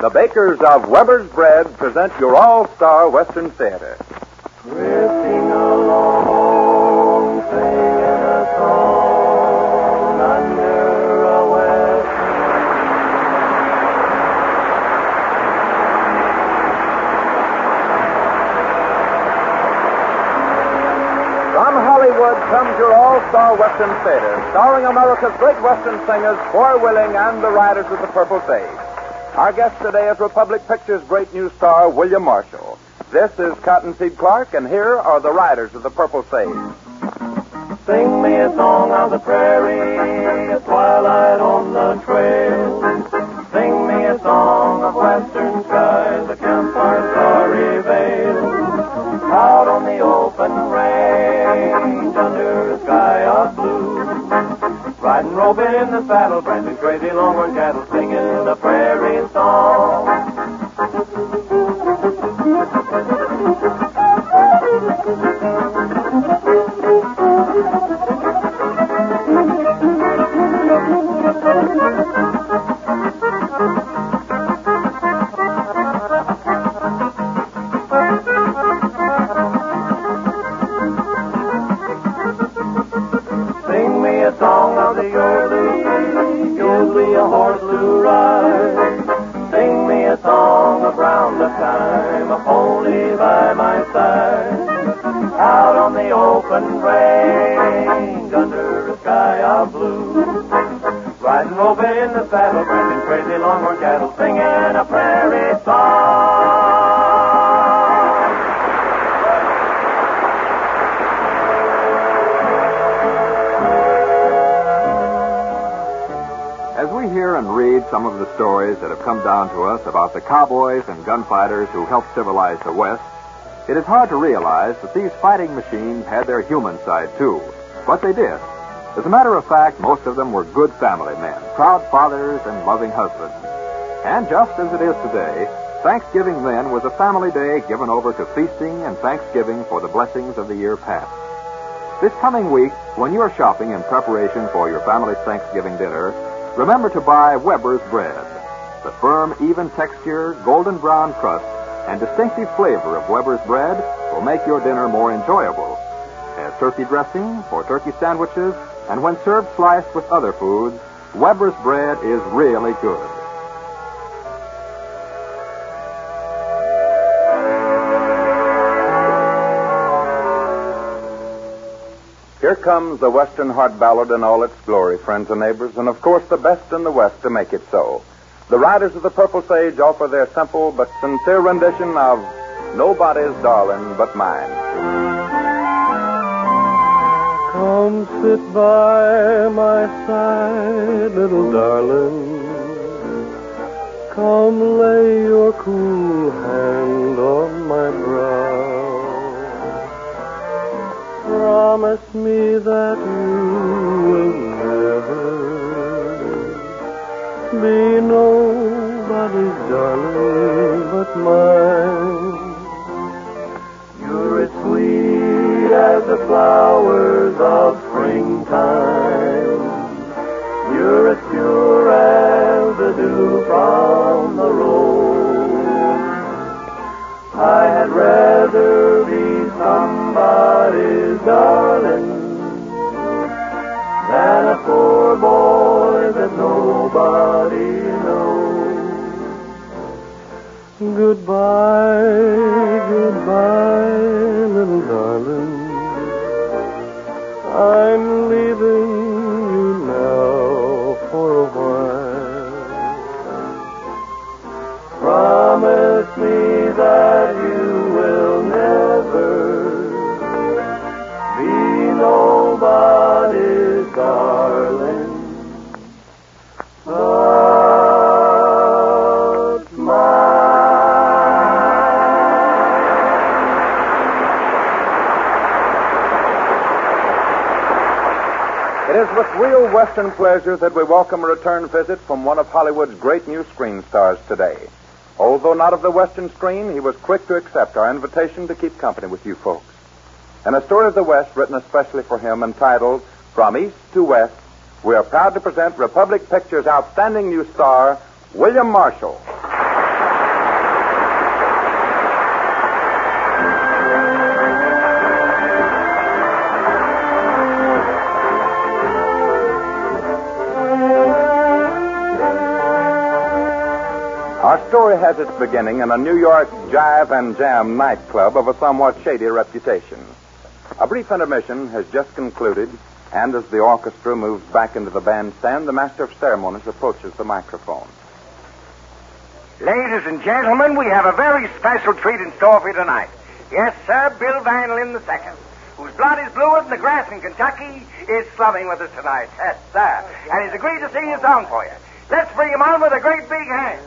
The bakers of Weber's Bread present your all-star Western Theater. Drifting along, singing a song under a west. From Hollywood comes your all-star Western Theater, starring America's great Western singers, Foy Willing and the Riders of the Purple Sage. Our guest today is Republic Pictures' great new star, William Marshall. This is Cottonseed Clark, and here are the Riders of the Purple Sage. Sing me a song of the prairie, a twilight on the trail. Sing me a song of western skies, a campfire starry veil. Out Riding roping in the saddle, branding crazy longhorn cattle, singing the prairie song. Some of the stories that have come down to us about the cowboys and gunfighters who helped civilize the West, it is hard to realize that these fighting machines had their human side too. But they did. As a matter of fact, most of them were good family men, proud fathers and loving husbands. And just as it is today, Thanksgiving then was a family day given over to feasting and thanksgiving for the blessings of the year past. This coming week, when you are shopping in preparation for your family's Thanksgiving dinner, remember to buy Weber's bread. The firm, even texture, golden brown crust, and distinctive flavor of Weber's bread will make your dinner more enjoyable. As turkey dressing for turkey sandwiches, and when served sliced with other foods, Weber's bread is really good. Comes the Western Heart Ballad in all its glory, friends and neighbors, and of course the best in the West to make it so. The Riders of the Purple Sage offer their simple but sincere rendition of Nobody's Darling But Mine. Come sit by my side, little darling. Come lay your cool hand on my brow. Promise me that you will never be nobody's darling but mine. You're as sweet as the flowers of springtime. You're as pure as the dew somebody's Western pleasure that we welcome a return visit from one of Hollywood's great new screen stars today. Although not of the Western screen, he was quick to accept our invitation to keep company with you folks. In a story of the West written especially for him entitled From East to West, we are proud to present Republic Pictures' outstanding new star, William Marshall. Story has its beginning in a New York jive and jam nightclub of a somewhat shady reputation. A brief intermission has just concluded, and as the orchestra moves back into the bandstand, the master of ceremonies approaches the microphone. Ladies and gentlemen, we have a very special treat in store for you tonight. Yes, sir, Bill Van Lynn II, whose blood is bluer than the grass in Kentucky, is slumming with us tonight. Yes, sir. And he's agreed to sing a song for you. Let's bring him on with a great big hand.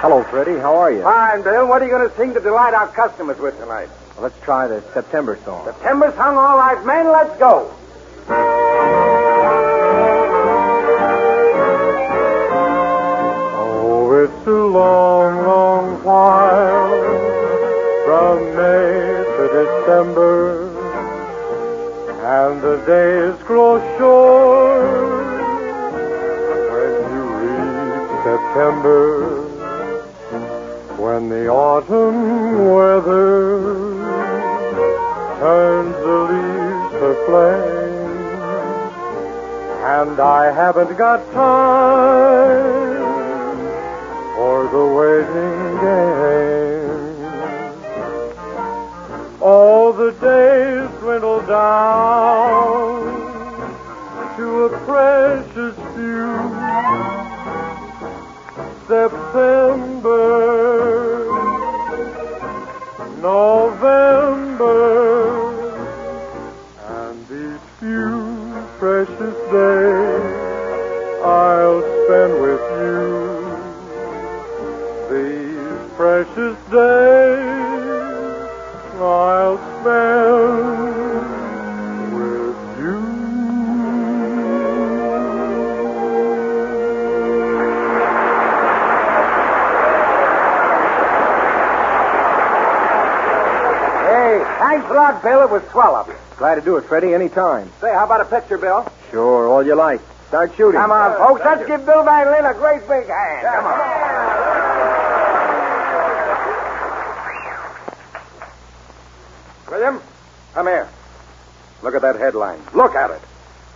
Hello, Freddie. How are you? Fine, Bill. What are you going to sing to delight our customers with tonight? Well, let's try the September song. September song, all right, man. Let's go. Oh, it's a long, long while from May to December, and the days grow short. When you reach September, when the autumn weather turns the leaves to flame and I haven't got time lot, Bill. Was swell of you. Glad to do it, Freddie, any time. Say, how about a picture, Bill? Sure, all you like. Start shooting. Come on, folks. Let's give Bill Van Lynn a great big hand. Come on. William, come here. Look at that headline. Look at it.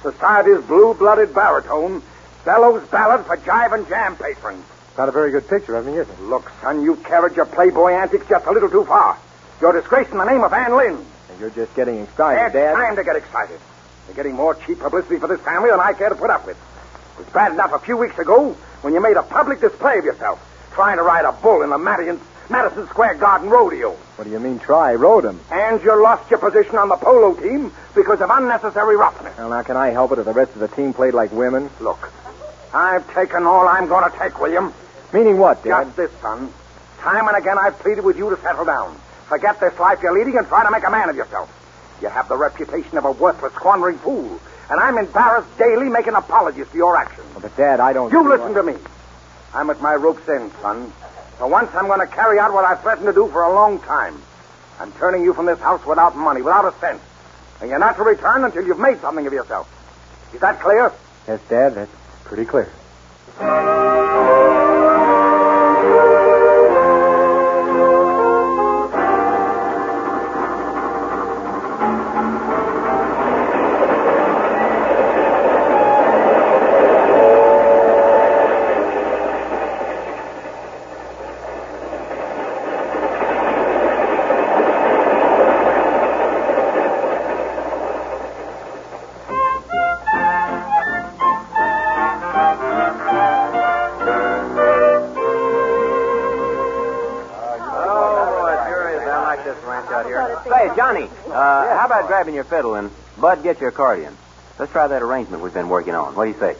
Society's blue-blooded baritone bellows ballad for jive and jam patrons. Not a very good picture of me, is it? Look, son, you've carried your playboy antics just a little too far. You're disgracing the name of Van Lynn. You're just getting excited, It's Dad. time to get excited. You're getting more cheap publicity for this family than I care to put up with. It was bad enough a few weeks ago when you made a public display of yourself, trying to ride a bull in the Madison, Madison Square Garden Rodeo. What do you mean try? Rode him. And you lost your position on the polo team because of unnecessary roughness. Well, now, can I help it if the rest of the team played like women? Look, I've taken all I'm going to take, William. Meaning what, Dad? Just this, son. Time and again I've pleaded with you to settle down. Forget this life you're leading and try to make a man of yourself. You have the reputation of a worthless, squandering fool, and I'm embarrassed daily making apologies for your actions. But, Dad, I don't... You listen to me. I'm at my rope's end, son. For once, I'm going to carry out what I've threatened to do for a long time. I'm turning you from this house without money, without a cent. And you're not to return until you've made something of yourself. Is that clear? Yes, Dad, that's pretty clear. Say, Johnny, uh, how about grabbing your fiddle and Bud get your accordion? Let's try that arrangement we've been working on. What do you say?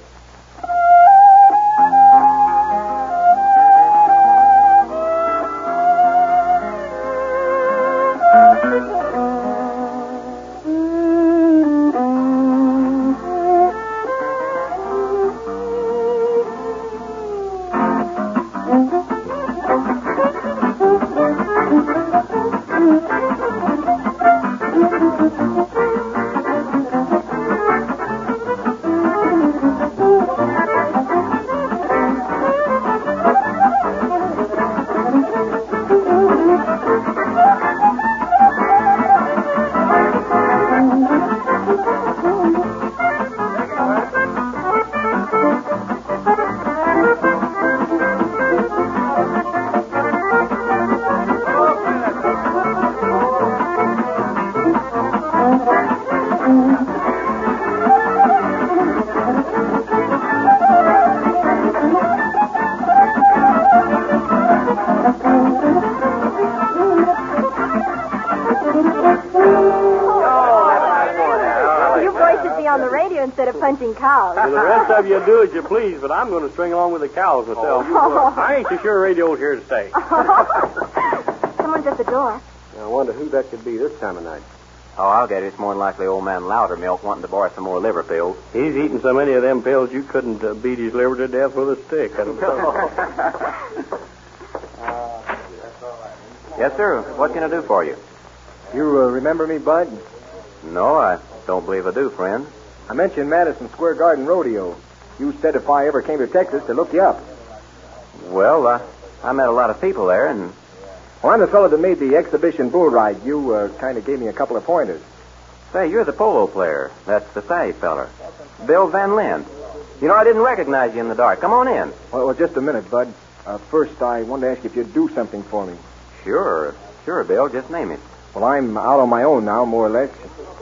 Well, the rest of you do as you please, but I'm going to string along with the cows myself. Oh. I ain't so sure radio's here to stay. Someone's at the door. I wonder who that could be this time of night. Oh, I'll get it. It's more than likely old man Loudermilk wanting to borrow some more liver pills. He's eating so many of them pills you couldn't uh, beat his liver to death with a stick. I don't know. Yes, sir. What can I do for you? You uh, remember me, Bud? No, I don't believe I do, friend. I mentioned Madison Square Garden Rodeo. You said if I ever came to Texas to look you up. Well, uh, I met a lot of people there, and Well, I'm the fellow that made the exhibition bull ride. You uh, kind of gave me a couple of pointers. say, you're the polo player. That's the fatty feller. Bill Van Lynn. You know, I didn't recognize you in the dark. Come on in. Well, well just a minute, Bud. Uh, first, I wanted to ask you if you'd do something for me. Sure, sure, Bill. Just name it. Well, I'm out on my own now, more or less.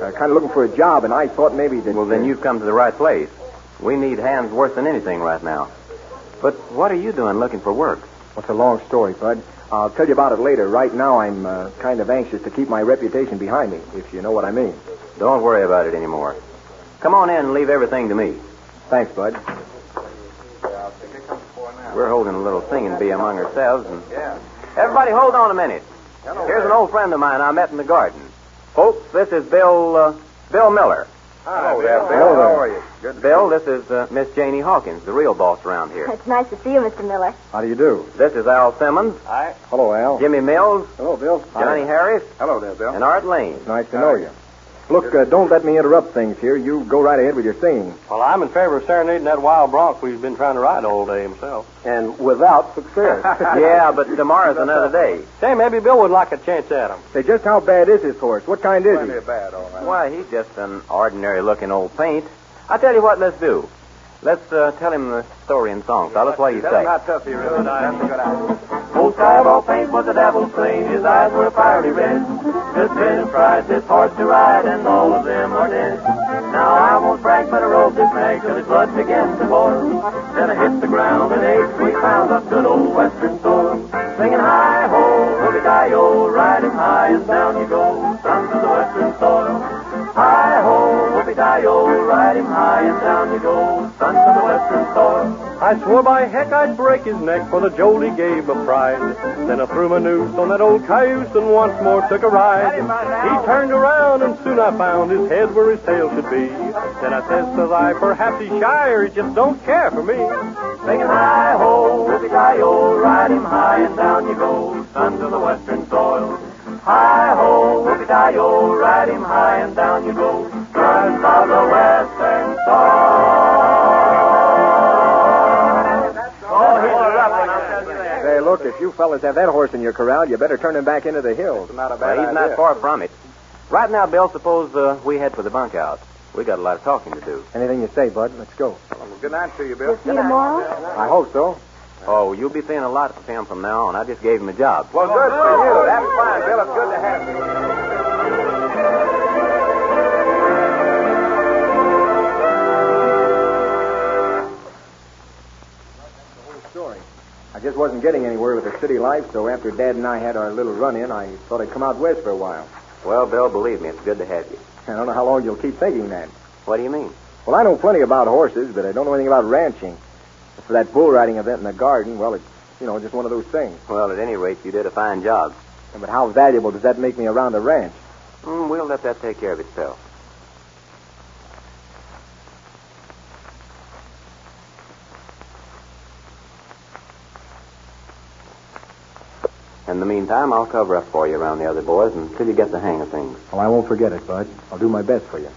Uh, kind of looking for a job, and I thought maybe that. Well, then uh, you've come to the right place. We need hands worse than anything right now. But what are you doing looking for work? What's a long story, Bud? I'll tell you about it later. Right now, I'm uh, kind of anxious to keep my reputation behind me, if you know what I mean. Don't worry about it anymore. Come on in and leave everything to me. Thanks, Bud. We're holding a little singing bee among ourselves, and everybody, hold on a minute. Here's an old friend of mine I met in the garden. Folks, this is Bill uh, Bill Miller. Hello there, Bill. Hello there. How are you? Good. Bill, this is uh, Miss Janie Hawkins, the real boss around here. It's nice to see you, Mr. Miller. How do you do? This is Al Simmons, Hi. Hello, Al. Jimmy Mills, Hello, Bill. Johnny Harris, Hello there, Bill. and Art Lane. Nice to know you. Look, uh, don't let me interrupt things here. You go right ahead with your singing. well, I'm in favor of serenading that wild bronc we've been trying to ride all day himself. And without success. yeah, but tomorrow's another day. Say, maybe Bill would like a chance at him. Say, just how bad is his horse? What kind is Plenty he? of bad, all right. Why, he's just an ordinary-looking old paint. I tell you what, let's do. Let's uh, tell him the story in song, fellas. Do you say? how tough he really is. That's a good idea. Old Skyball paint was a devil slain, his eyes were fiery red. Just been tried this horse to ride, and all of them are dead. Now I won't brag, but I rode this nag till his blood began to boil. Then I hit the ground and ate three pounds of good old western soil. Singing hi ho, hooky di ride him high and down you go, di oh, ride him high and down you go, sons of the western soil. I swore by heck I'd break his neck for the jolt he gave of pride. Then I threw my noose on that old cayuse and once more took a ride. He turned around and soon I found his head where his tail should be. Then I says, says I, perhaps he's shy or he just don't care for me. Singing high ho, di oh, ride him high and down you go, sons of the western soil. Hi ho, di oh, ride him high and down you go, sons of the western soil. Oh, he's a rough one, I'll tell you that. Say, look, if you fellas have that horse in your corral, you better turn him back into the hills. Not a bad Well, he's idea. not far from it. Right now, Bill, suppose uh, we head for the bunkhouse. We got a lot of talking to do. Anything you say, Bud. Let's go. Well, good night to you, Bill. See you tomorrow? I hope so. Oh, you'll be seeing a lot of him from now on. I just gave him a job. Well, good for you. That's fine, Bill. It's good to have you. Wasn't getting anywhere with the city life, so after Dad and I had our little run-in, I thought I'd come out west for a while. Well, Bill, believe me, it's good to have you. I don't know how long you'll keep thinking that. What do you mean? Well, I know plenty about horses, but I don't know anything about ranching. As for that bull riding event in the garden, well, it's, you know, just one of those things. Well, at any rate, you did a fine job. But how valuable does that make me around the ranch? Mm, we'll let that take care of itself. In the meantime, I'll cover up for you around the other boys until you get the hang of things. Well, I won't forget it, Bud. I'll do my best for you.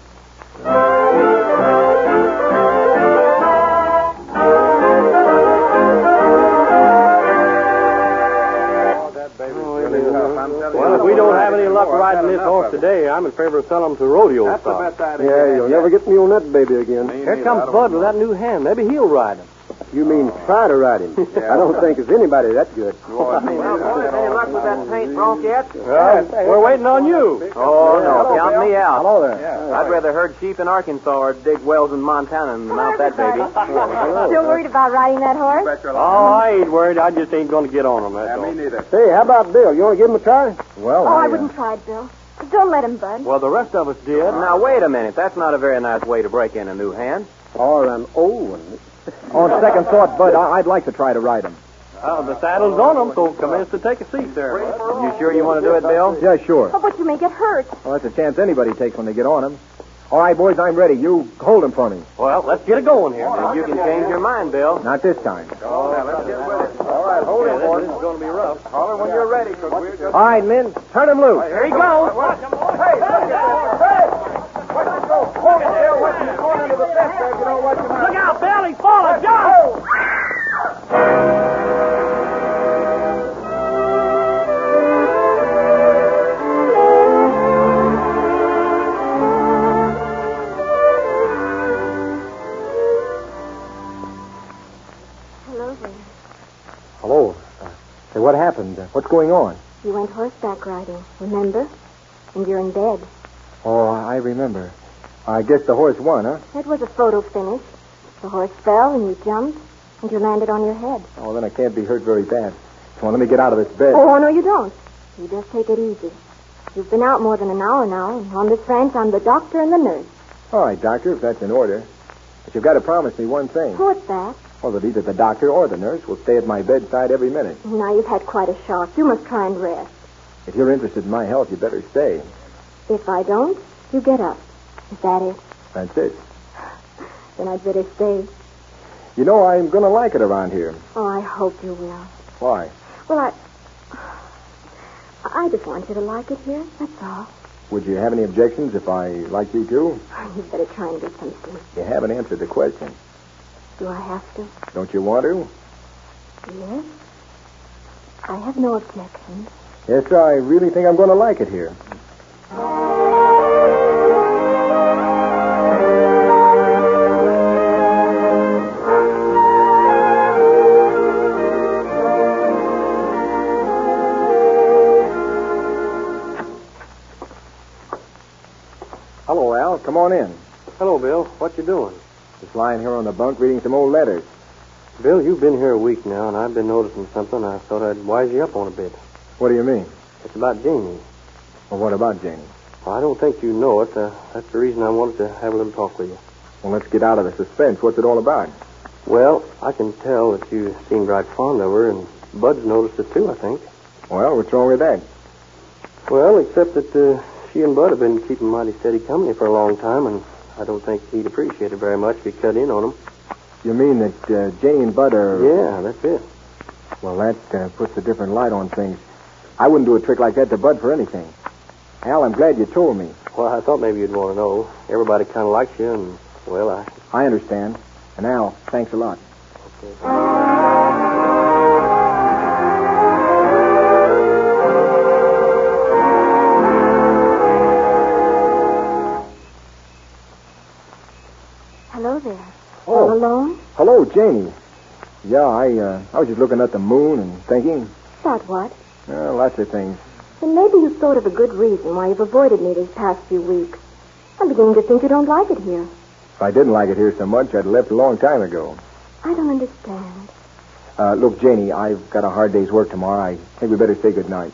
Well, if we don't have any luck riding this horse today, I'm in favor of selling him to rodeo That's the stock. best idea. Yeah, you'll never get me on that baby again. Here comes Bud with that new hand. Maybe he'll ride him. You mean try to ride him? I don't think there's anybody that good. Any luck with that paint bronc yet? We're waiting on you. Oh, no. Count me out. Hello there. I'd rather herd sheep in Arkansas or dig wells in Montana than mount that baby. Still worried about riding that horse? Bet your Oh. I ain't worried. I just ain't going to get on him. That's Yeah, me neither. Hey, how about Bill? You want to give him a try? Well, Oh, I uh, wouldn't try it, Bill. Don't let him, Bud. Well, the rest of us did. Now, wait a minute. That's not a very nice way to break in a new hand. Or an old one. On second thought, Bud, I- I'd like to try to ride him. Well, the saddle's on them, so commence to take a seat there. You sure you want to do it, Bill? Yeah, sure. Oh, but you may get hurt. Well, that's a chance anybody takes when they get on him. All right, boys, I'm ready. You hold him for me. Well, let's get it going here. You can change your mind, Bill. Not this time. All right, hold it, boys. This is going to be rough. Holler when you're ready, because we're just... All right, men, turn him loose. Here he goes. Hey, look at that. Hey! Watch it go. Hold it, it. Going into the fence there if you don't watch him out. Look out, Bill. He's falling. Jump! Hello there. Hello. Uh, say, what happened? Uh, what's going on? You went horseback riding, remember? And you're in bed. Oh, I remember. I guess the horse won, huh? That was a photo finish. The horse fell and you jumped, and you landed on your head. Oh, then I can't be hurt very bad. Come on, let me get out of this bed. Oh, no, you don't. You just take it easy. You've been out more than an hour now, and on this ranch, I'm the doctor and the nurse. All right, doctor, if that's in order. But you've got to promise me one thing. What's that? Well, that either the doctor or the nurse will stay at my bedside every minute. Now, you've had quite a shock. You must try and rest. If you're interested in my health, you better stay. If I don't, you get up. Is that it? That's it. Then I'd better stay. You know, I'm going to like it around here. Oh, I hope you will. Why? Well, I. I just want you to like it here. That's all. Would you have any objections if I like you too? Oh, You'd better try and get some sleep. You haven't answered the question. Do I have to? Don't you want to? Yes. I have no objections. Yes, sir, I really think I'm going to like it here. Come on in. Hello, Bill. What you doing? Just lying here on the bunk reading some old letters. Bill, you've been here a week now, and I've been noticing something. I thought I'd wise you up on a bit. What do you mean? It's about Janie. Well, what about Janie? Well, I don't think you know it. Uh, that's the reason I wanted to have a little talk with you. Well, let's get out of the suspense. What's it all about? Well, I can tell that you seemed right fond of her, and Bud's noticed it too, I think. Well, what's wrong with that? Well, except that uh, she and Bud have been keeping mighty steady company for a long time, and I don't think he'd appreciate it very much if you cut in on him. You mean that uh, Janie and Bud are... Yeah, that's it. Well, that uh, puts a different light on things. I wouldn't do a trick like that to Bud for anything. Al, I'm glad you told me. Well, I thought maybe you'd want to know. Everybody kind of likes you, and, well, I... I understand. And Al, thanks a lot. Hello Janie. Yeah, I uh, I was just looking at the moon and thinking, About what? uh, lots of things. Then maybe you've thought of a good reason why you've avoided me these past few weeks. I'm beginning to think you don't like it here. If I didn't like it here so much, I'd left a long time ago. I don't understand. Uh, look, Janie, I've got a hard day's work tomorrow. I think we better say good night.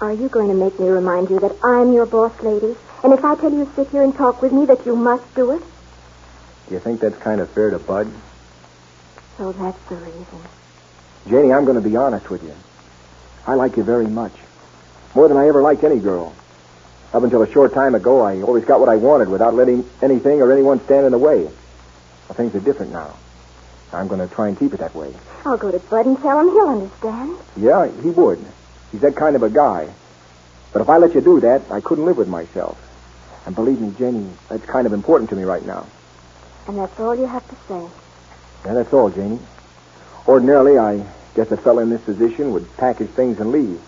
Are you going to make me remind you that I'm your boss lady? And if I tell you to sit here and talk with me, that you must do it? Do you think that's kind of fair to Bud? So that's the reason. Janie, I'm going to be honest with you. I like you very much. More than I ever liked any girl. Up until a short time ago, I always got what I wanted without letting anything or anyone stand in the way. Well, things are different now. I'm going to try and keep it that way. I'll go to Bud and tell him he'll understand. Yeah, he would. He's that kind of a guy. But if I let you do that, I couldn't live with myself. And believe me, Janie, that's kind of important to me right now. And that's all you have to say. Yeah, that's all, Janie. Ordinarily, I guess a fellow in this position would pack his things and leave.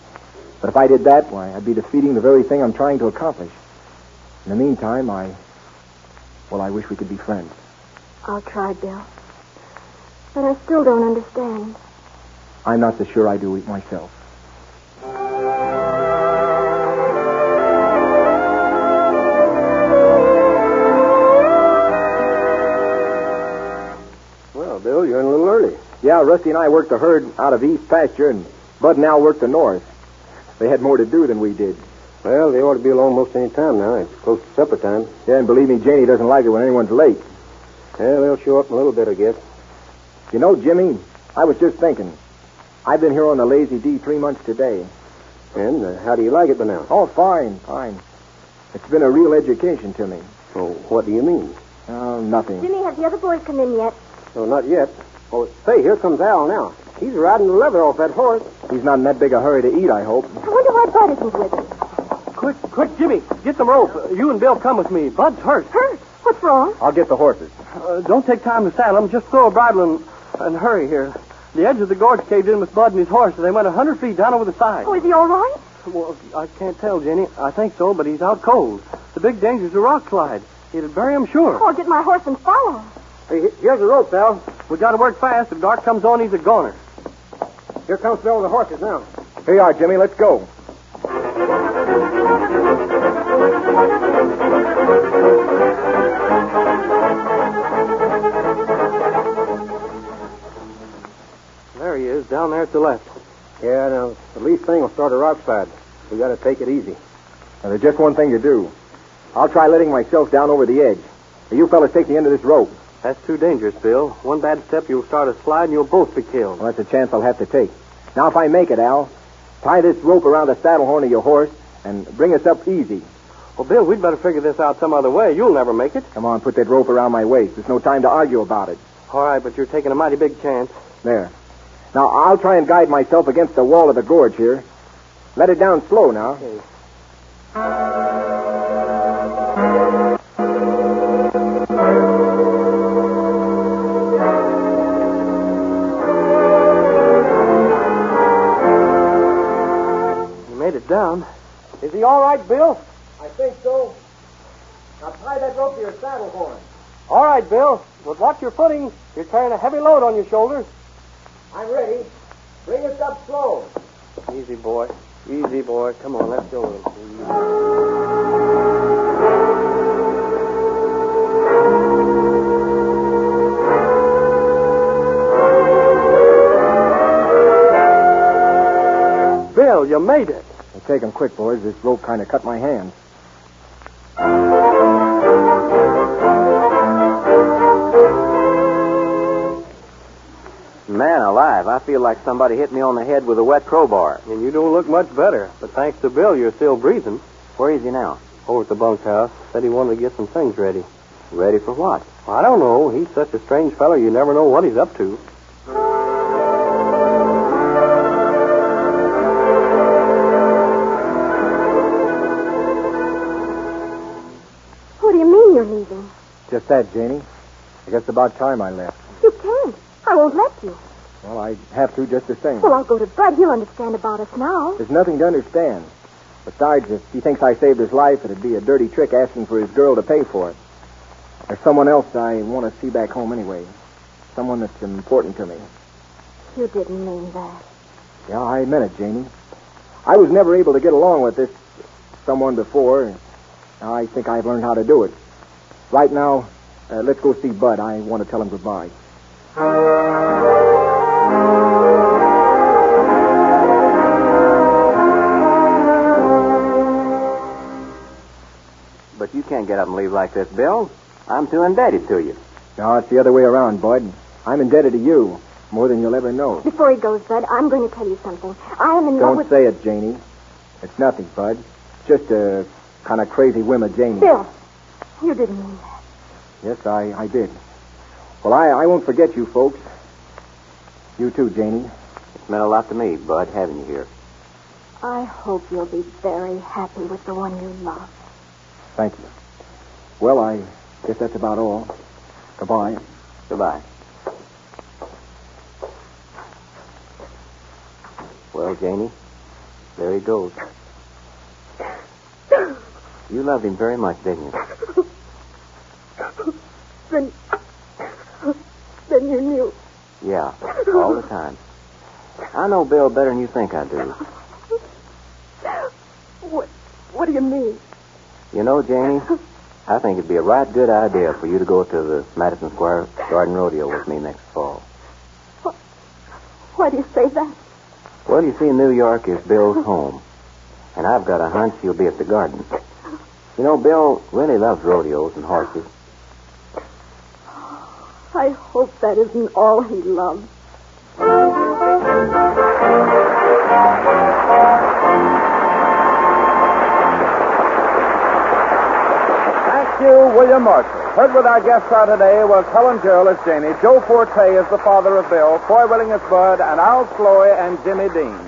But if I did that, why, I'd be defeating the very thing I'm trying to accomplish. In the meantime, I. Well, I wish we could be friends. I'll try, Bill. But I still don't understand. I'm not so sure I do it myself. Well, you're in a little early. Yeah, Rusty and I worked the herd out of East Pasture, and Bud and Al worked the North. They had more to do than we did. Well, they ought to be along most any time now. It's close to supper time. Yeah, and believe me, Janie doesn't like it when anyone's late. Yeah, they'll show up in a little bit, I guess. You know, Jimmy, I was just thinking. I've been here on the Lazy D three months today. And uh, how do you like it by now? Oh, fine, fine. It's been a real education to me. Oh, what do you mean? Oh, nothing. Jimmy, have the other boys come in yet? Oh, not yet. Oh, say, here comes Al now. He's riding the leather off that horse. He's not in that big a hurry to eat, I hope. I wonder why Bud isn't with him. Quick, quick, Jimmy, get some rope. Uh, You and Bill come with me. Bud's hurt. Hurt? What's wrong? I'll get the horses. Uh, don't take time to saddle him. Just throw a bridle and, and hurry here. The edge of the gorge caved in with Bud and his horse, and they went a hundred feet down over the side. Oh, is he all right? Well, I can't tell, Jenny. I think so, but he's out cold. The big danger's a rock slide. It'll bury him sure. Oh, I'll get my horse and follow. Hey, here's the rope, Al. We gotta work fast. If dark comes on, he's a goner. Here comes Bill with the horses now. Here you are, Jimmy. Let's go. There he is, down there at the left. Yeah, now, the least thing will start a rock slide. We gotta take it easy. Now, there's just one thing to do. I'll try letting myself down over the edge. Now, You fellas take the end of this rope. That's too dangerous, Bill. One bad step, you'll start a slide and you'll both be killed. Well, that's a chance I'll have to take. Now, if I make it, Al, tie this rope around the saddle horn of your horse and bring us up easy. Well, Bill, we'd better figure this out some other way. You'll never make it. Come on, put that rope around my waist. There's no time to argue about it. All right, but you're taking a mighty big chance. There. Now, I'll try and guide myself against the wall of the gorge here. Let it down slow now. You All right, Bill? I think so. Now, tie that rope to your saddle horn. All right, Bill. But watch your footing. You're carrying a heavy load on your shoulders. I'm ready. Bring us up slow. Easy, boy. Easy, boy. Come on, let's go. Bill, you made it. Well, take 'em quick, boys. This rope kind of cut my hands. Man alive, I feel like somebody hit me on the head with a wet crowbar. And you don't look much better. But thanks to Bill, you're still breathing. Where is he now? Over at the bunkhouse. Said he wanted to get some things ready. Ready for what? I don't know. He's such a strange fellow, you never know what he's up to. Just that, Janie. I guess about time I left. You can't. I won't let you. Well, I have to just the same. Well, I'll go to Bud. He'll understand about us now. There's nothing to understand. Besides, if he thinks I saved his life, it'd be a dirty trick asking for his girl to pay for it. There's someone else I want to see back home anyway. Someone that's important to me. You didn't mean that. Yeah, I meant it, Janie. I was never able to get along with this someone before. Now I think I've learned how to do it. Right now, uh, let's go see Bud. I want to tell him goodbye. But you can't get up and leave like this, Bill. I'm too indebted to you. No, it's the other way around, Bud. I'm indebted to you more than you'll ever know. Before he goes, Bud, I'm going to tell you something. I am in love Don't with say it, Janie. It's nothing, Bud. Just a kind of crazy whim of Janie. Bill. You didn't mean that. Yes, I, I did. Well, I, I won't forget you folks. You too, Janie. It's meant a lot to me, Bud, having you here. I hope you'll be very happy with the one you love. Thank you. Well, I guess that's about all. Goodbye. Goodbye. Well, Janie, there he goes. You loved him very much, didn't you? Then, then you knew. Yeah, all the time. I know Bill better than you think I do. What, what do you mean? You know, Janie, I think it'd be a right good idea for you to go to the Madison Square Garden Rodeo with me next fall. Why do you say that? Well, you see, New York is Bill's home. And I've got a hunch he'll be at the garden. You know, Bill really loves rodeos and horses. I hope that isn't all he loves. Thank you, William Marshall. Heard with our guest star today was Helen Gerald as Janie, Joe Forte as the father of Bill, Foy Willing as Bud, and Al Sloey and Jimmy Dean.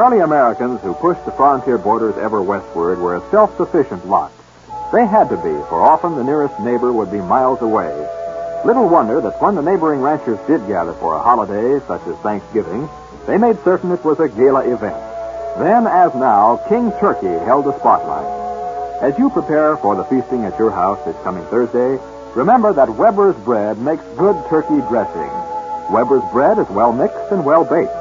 Early Americans who pushed the frontier borders ever westward were a self-sufficient lot. They had to be, for often the nearest neighbor would be miles away. Little wonder that when the neighboring ranchers did gather for a holiday, such as Thanksgiving, they made certain it was a gala event. Then, as now, King Turkey held the spotlight. As you prepare for the feasting at your house this coming Thursday, remember that Weber's bread makes good turkey dressing. Weber's bread is well mixed and well baked.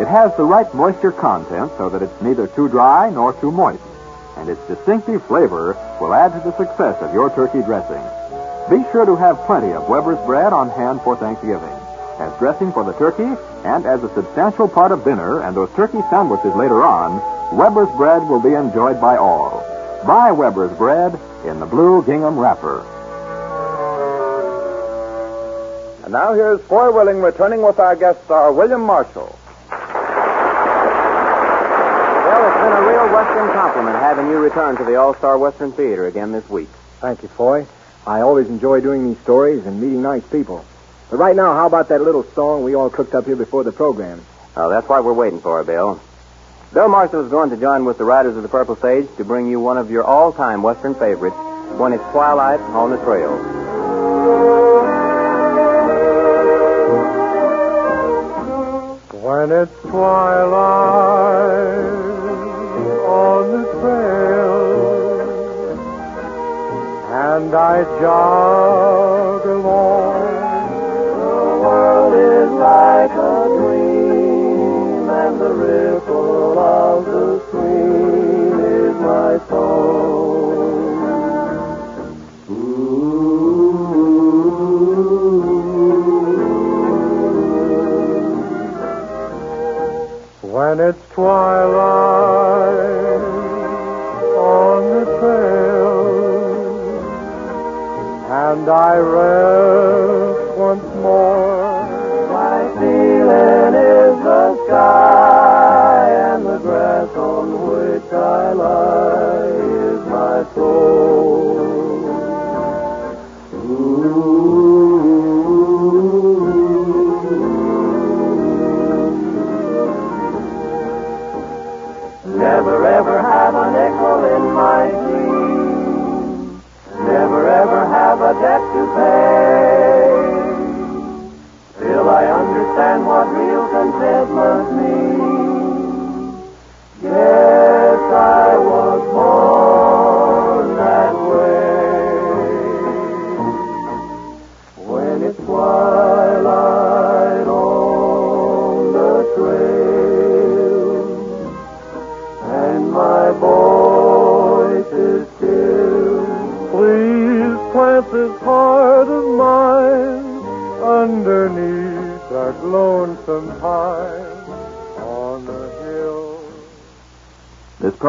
It has the right moisture content so that it's neither too dry nor too moist. And its distinctive flavor will add to the success of your turkey dressing. Be sure to have plenty of Weber's bread on hand for Thanksgiving. As dressing for the turkey and as a substantial part of dinner and those turkey sandwiches later on, Weber's bread will be enjoyed by all. Buy Weber's bread in the blue gingham wrapper. And now here's Foy Willing returning with our guest star, William Marshall. Well, it's been a real Western compliment having you return to the All-Star Western Theater again this week. Thank you, Foy. I always enjoy doing these stories and meeting nice people. But right now, how about that little song we all cooked up here before the program? Oh, that's what we're waiting for, Bill. Bill Marshall is going to join with the Riders of the Purple Sage to bring you one of your all-time Western favorites when it's twilight on the trail. When it's twilight and I jog along, The world is like a dream, and the ripple of the stream is my song. when it's twilight and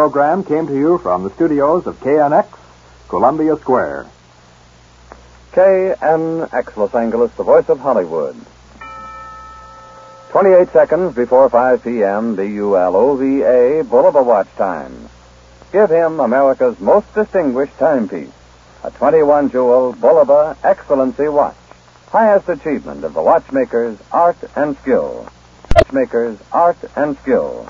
program came to you from the studios of KNX, Columbia Square. KNX Los Angeles, the voice of Hollywood. 28 seconds before 5 p.m., B-U-L-O-V-A, Bulova watch time. Give him America's most distinguished timepiece, a 21-jewel Bulova Excellency watch. Highest achievement of the watchmaker's art and skill. Watchmaker's art and skill.